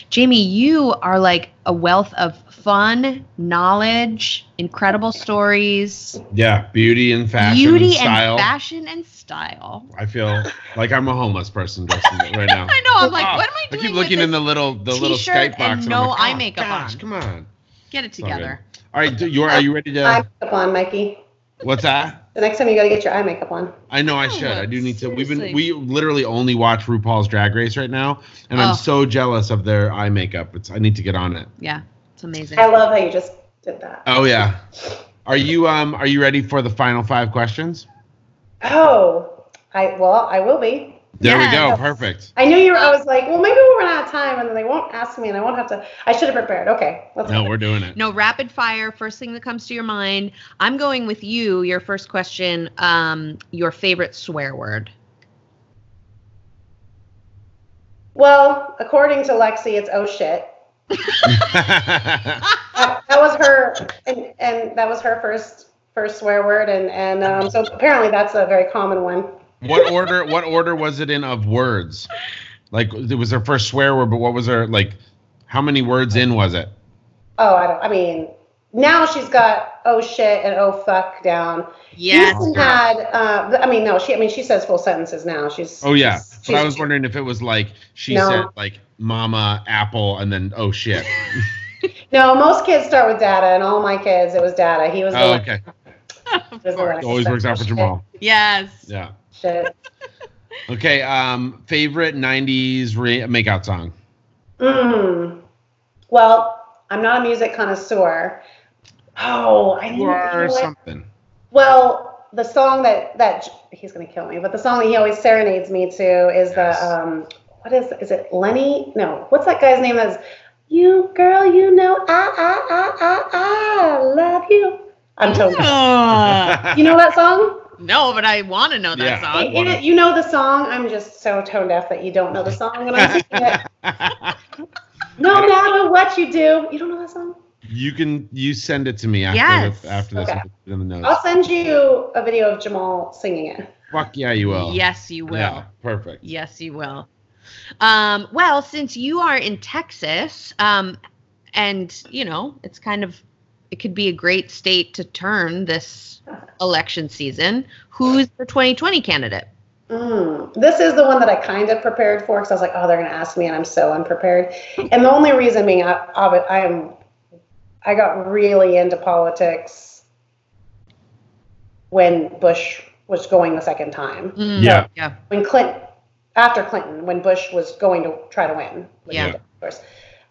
Jamie, you are like a wealth of fun, knowledge, incredible stories, yeah. Beauty and fashion beauty and style. and fashion and style. I feel like I'm a homeless person dressed right now. I know. I'm like, Oh, what am I doing? I keep looking with in the little the little Skype box. and I'm no like, eye oh, makeup gosh, on. Come on. Get it all good. together. All right, do- you are, are you ready to? eye to? makeup on, Mikey. What's that? The next time you got to get your eye makeup on. I know I No, should. I do need to. We've been we literally only watch RuPaul's Drag Race right now, and Oh. I'm so jealous of their eye makeup. It's I need to get on it. Yeah, it's amazing. I love how you just did that. Oh yeah. Are you um are you ready for the final five questions? Oh, I well, I will be. There we go. Perfect. I knew you were. I was like, well, maybe we'll run out of time, and then they won't ask me, and I won't have to. I should have prepared. Okay, let's No, go. we're doing it. No, rapid fire. First thing that comes to your mind. I'm going with you. Your first question. Um, your favorite swear word. Well, according to Lexi, it's oh shit. That, that was her, and and that was her first first swear word, and and um, so apparently that's a very common one. What order? What order was it in of words? Like it was her first swear word, but what was her like? How many words in was it? Oh, I don't. I mean, now she's got oh shit and oh fuck down. Houston had. Uh, I mean, no, she. I mean, she says full sentences now. She's. Oh yeah. she's- But I was wondering if it was like she No. said like mama apple and then oh shit. No, most kids start with data, and all my kids, it was data. He was the Oh one. okay. he was the one It always works out for "Oh, Jamal. Yes. Yeah. Shit. Okay. Um, favorite '90s re- makeout song. Mm. Well, I'm not a music connoisseur. Oh, I You know. are you know something. Well, the song that that he's gonna kill me, but the song that he always serenades me to is Yes. the um, what is is it Lenny? No, what's that guy's name? Is you girl, you know I I I I I love you. I'm totally. Ah. You know that song? No, but I want to know that Yeah. song. You, you know the song. I'm just so tone deaf that you don't know the song when I'm singing it. No matter what you do, you don't know that song. you can you send it to me after Yes. the, after this Okay. and put it in the notes. I'll send you a video of Jamal singing it. Fuck yeah, you will. Yes, you will. Yeah, perfect. Yes, you will. Um, well, since you are in Texas, um, and you know, it's kind of it could be a great state to turn this election season. Who's the 2020 candidate? Mm, this is the one that I kind of prepared for because I was like, oh, they're going to ask me, and I'm so unprepared. And the only reason being, I, I, I am, I got really into politics when Bush was going the second time. Mm, Yeah. yeah, When Clinton, after Clinton, when Bush was going to try to win. Yeah. Of course.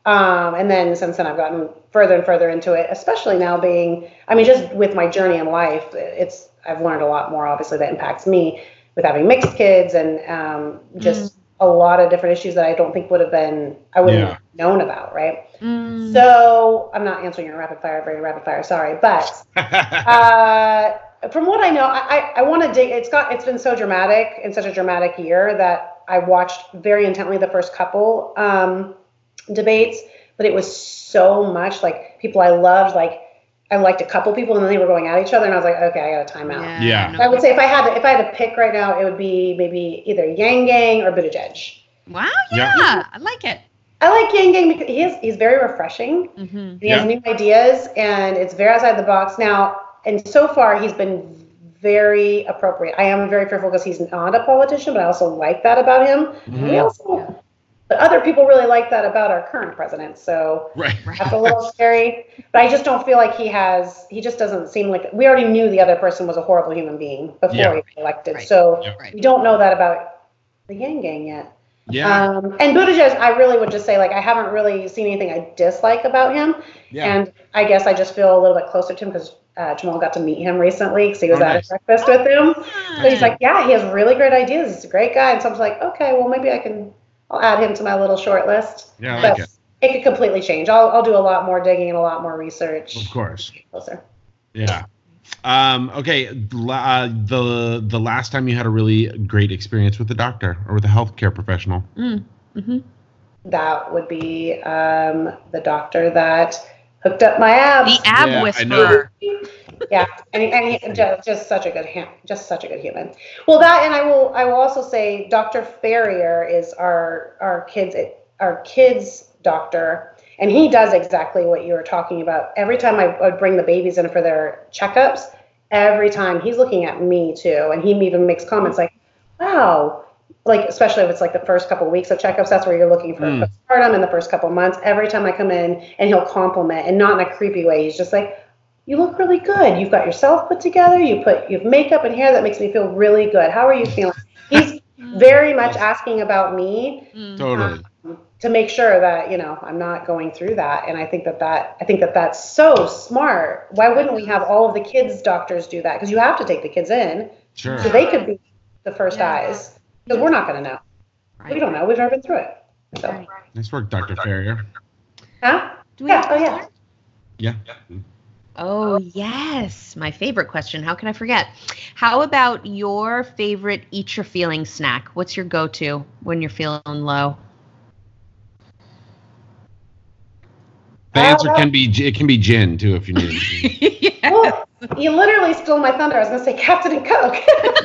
Um, and then since then, I've gotten further and further into it, especially now being, I mean, just with my journey in life, it's, I've learned a lot more, obviously, that impacts me with having mixed kids and um, just a lot of different issues that I don't think would have been, I wouldn't Yeah. have known about, right? Mm, So I'm not answering your rapid fire, very rapid fire, sorry. But uh, from what I know, I, I, I want to dig. It's got it's been so dramatic and such a dramatic year that I watched very intently the first couple um, debates, but it was so much like people I loved. Like I liked a couple people, and then they were going at each other, and I was like, okay, I got a timeout. Yeah. no. I would say if I had to, if I had to pick right now, it would be maybe either Yang Gang or Buttigieg. Wow, Yeah. yeah, I like it. I like Yang Gang because he is he's very refreshing. hmm He has new ideas and it's very outside the box. Now, and so far he's been very appropriate. I am very fearful because he's not a politician, but I also like that about him. Mhm. We also, but other people really like that about our current president. So right. that's a little scary. But I just don't feel like he has. He just doesn't seem like we already knew the other person was a horrible human being before Yeah. he was elected. Right. So Yeah. Right. we don't know that about the Yang Gang yet. Yeah. Um, and Buttigieg, I really would just say, like, I haven't really seen anything I dislike about him. yeah. And I guess I just feel a little bit closer to him because uh, Jamal got to meet him recently because he was Oh, at nice. a breakfast with him. So he's like, yeah, he has really great ideas. He's a great guy. And so I was like, okay, well, maybe I can, I'll add him to my little short list. yeah, I like it. it could completely change. I'll, I'll do a lot more digging and a lot more research. Of course. Closer. Yeah. Um, okay. Uh, the the last time you had a really great experience with a doctor or with a healthcare professional. Mm, hmm That would be um, the doctor that hooked up my abs. The ab Yeah, whisperer. yeah, and, he- and he, just, just such a good ham, just such a good human. Well, that and I will I will also say Dr. Farrier is our our kids our kids doctor, and he does exactly what you were talking about. Every time I would bring the babies in for their checkups, every time he's looking at me too, and he even makes comments like, "Wow." Like especially if it's like the first couple of weeks of checkups, that's where you're looking for Mm. postpartum in the first couple of months. Every time I come in, and he'll compliment, and not in a creepy way. He's just like, you look really good. You've got yourself put together. You put you've makeup and hair that makes me feel really good. How are you feeling? He's very much asking about me Mm. Totally. to make sure that you know I'm not going through that. And I think that that I think that that's so smart. Why wouldn't we have all of the kids doctors do that? Because you have to take the kids in, Sure. so they could be the first Yeah. eyes. Because we're not going to know. We don't know. We've never been through it. So, Right. Nice work, Dr. Farrier. huh? Do we Yeah. have Oh yeah. Yeah. Oh, yes. My favorite question. How can I forget? How about your favorite eat your feelings snack? What's your go to when you're feeling low? The Uh, answer can be it can be gin too if you need it. yeah. Well, you literally stole my thunder. I was going to say Captain and Coke.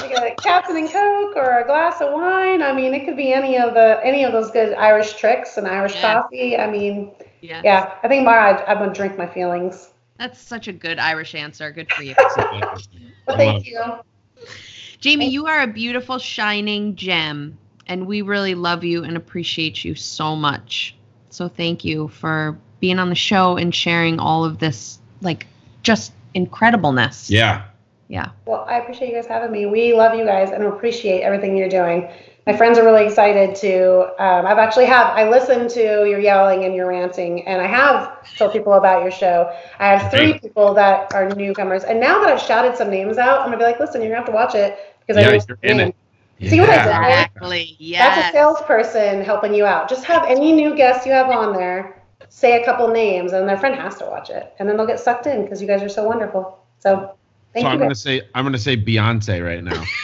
like a Captain and Coke or a glass of wine. I mean, it could be any of the any of those good Irish tricks and Irish Yeah. coffee. I mean, Yes. yeah, I think Mara, I'd, I'm gonna drink my feelings. That's such a good Irish answer. Good for you. Well, thank you. Jamie, you are a beautiful, shining gem, and we really love you and appreciate you so much. So thank you for being on the show and sharing all of this, like, just incredibleness. yeah. Yeah. Well, I appreciate you guys having me. We love you guys and appreciate everything you're doing. My friends are really excited to. Um, I've actually have I listened to your yelling and your ranting, and I have told people about your show. I have three people that are newcomers, and now that I've shouted some names out, I'm gonna be like, listen, you're gonna have to watch it because Yeah, I know you're in it. See what I did? Exactly. Yes. That's a salesperson helping you out. Just have any new guests you have on there say a couple names, and their friend has to watch it, and then they'll get sucked in because you guys are so wonderful. So Thank so I'm gonna say I'm gonna say Beyonce right now.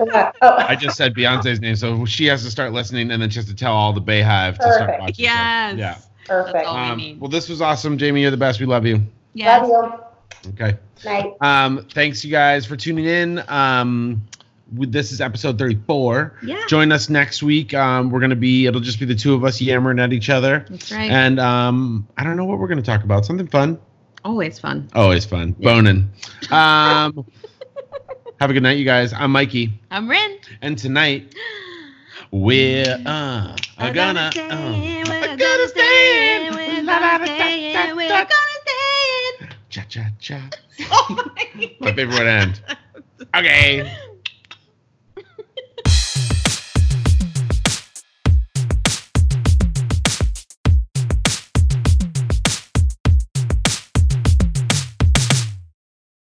Oh, I just said Beyonce's name, so she has to start listening, and then she has to tell all the Beyhive to start Perfect. watching. Yes. stuff. Yeah. perfect. That's all. we Um, well, this was awesome, Jamie. You're the best. We love you. Yes. Love Okay. you. Night. Um, thanks you guys for tuning in. Um, with, this is episode 34. Yeah. Join us next week. Um, we're gonna be. It'll just be the two of us yammering at each other. That's right. And um, I don't know what we're gonna talk about. Something fun. Always fun. Always fun. Yeah. Boning. Um, have a good night, you guys. I'm Mikey, I'm Rin. and tonight we're uh, We're are gonna. stay uh, in, we're gonna gonna stay stay in. in, we're gonna stay da, in, we're da. gonna stay. Cha cha cha. Oh my My favorite end. Okay.